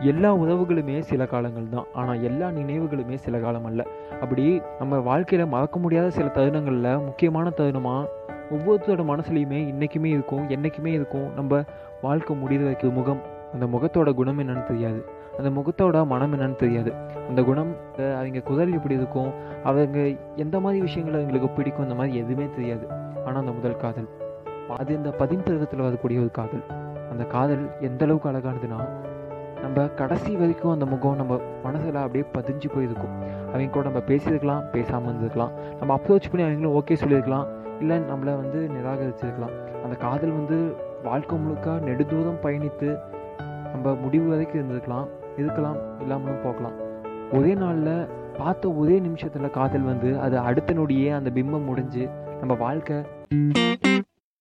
எல்லா உறவுகளுமே சில காலங்கள் தான் ஆனால் எல்லா நினைவுகளுமே சில காலம் அல்ல அப்படி நம்ம வாழ்க்கையில் மறக்க முடியாத சில தருணங்களில் முக்கியமான தருணமாக ஒவ்வொருத்தரோட மனசுலையுமே இன்றைக்குமே இருக்கும் என்றைக்குமே இருக்கும். நம்ம வாழ்க்கை முடிவு வைக்கிற முகம் அந்த முகத்தோட குணம் என்னன்னு தெரியாது. அந்த முகத்தோட மனம் என்னன்னு தெரியாது. அந்த குணம் அஹ் அவங்க குரல் எப்படி இருக்கும் அவங்க எந்த மாதிரி விஷயங்கள் அவங்களுக்கு பிடிக்கும் அந்த மாதிரி எதுவுமே தெரியாது. ஆனால் அந்த முதல் காதல். அது இந்த பதின் பதின்பருவத்தில் வரக்கூடிய ஒரு காதல். அந்த காதல் எந்த அளவுக்கு அழகானதுன்னா நம்ம கடைசி வரைக்கும் அந்த முகம் நம்ம மனசில் அப்படியே பதிஞ்சு போயிருக்கும். அவங்க கூட நம்ம பேசியிருக்கலாம் பேசாமல் இருந்திருக்கலாம். நம்ம அப்ரோச் பண்ணி அவங்களும் ஓகே சொல்லியிருக்கலாம். இல்லை நம்மளை வந்து நிராகரிச்சிருக்கலாம். அந்த காதல் வந்து வாழ்க்கை முழுக்க நெடுதூரம் பயணித்து நம்ம முடிவு வரைக்கும் இருந்திருக்கலாம். இருக்கலாம் இல்லாமலும் போகலாம். ஒரே நாளில் பார்த்த ஒரே நிமிஷத்தில் காதல் வந்து அது அடுத்த நொடியே அந்த பிம்பம் முடிஞ்சு நம்ம வாழ்க்கை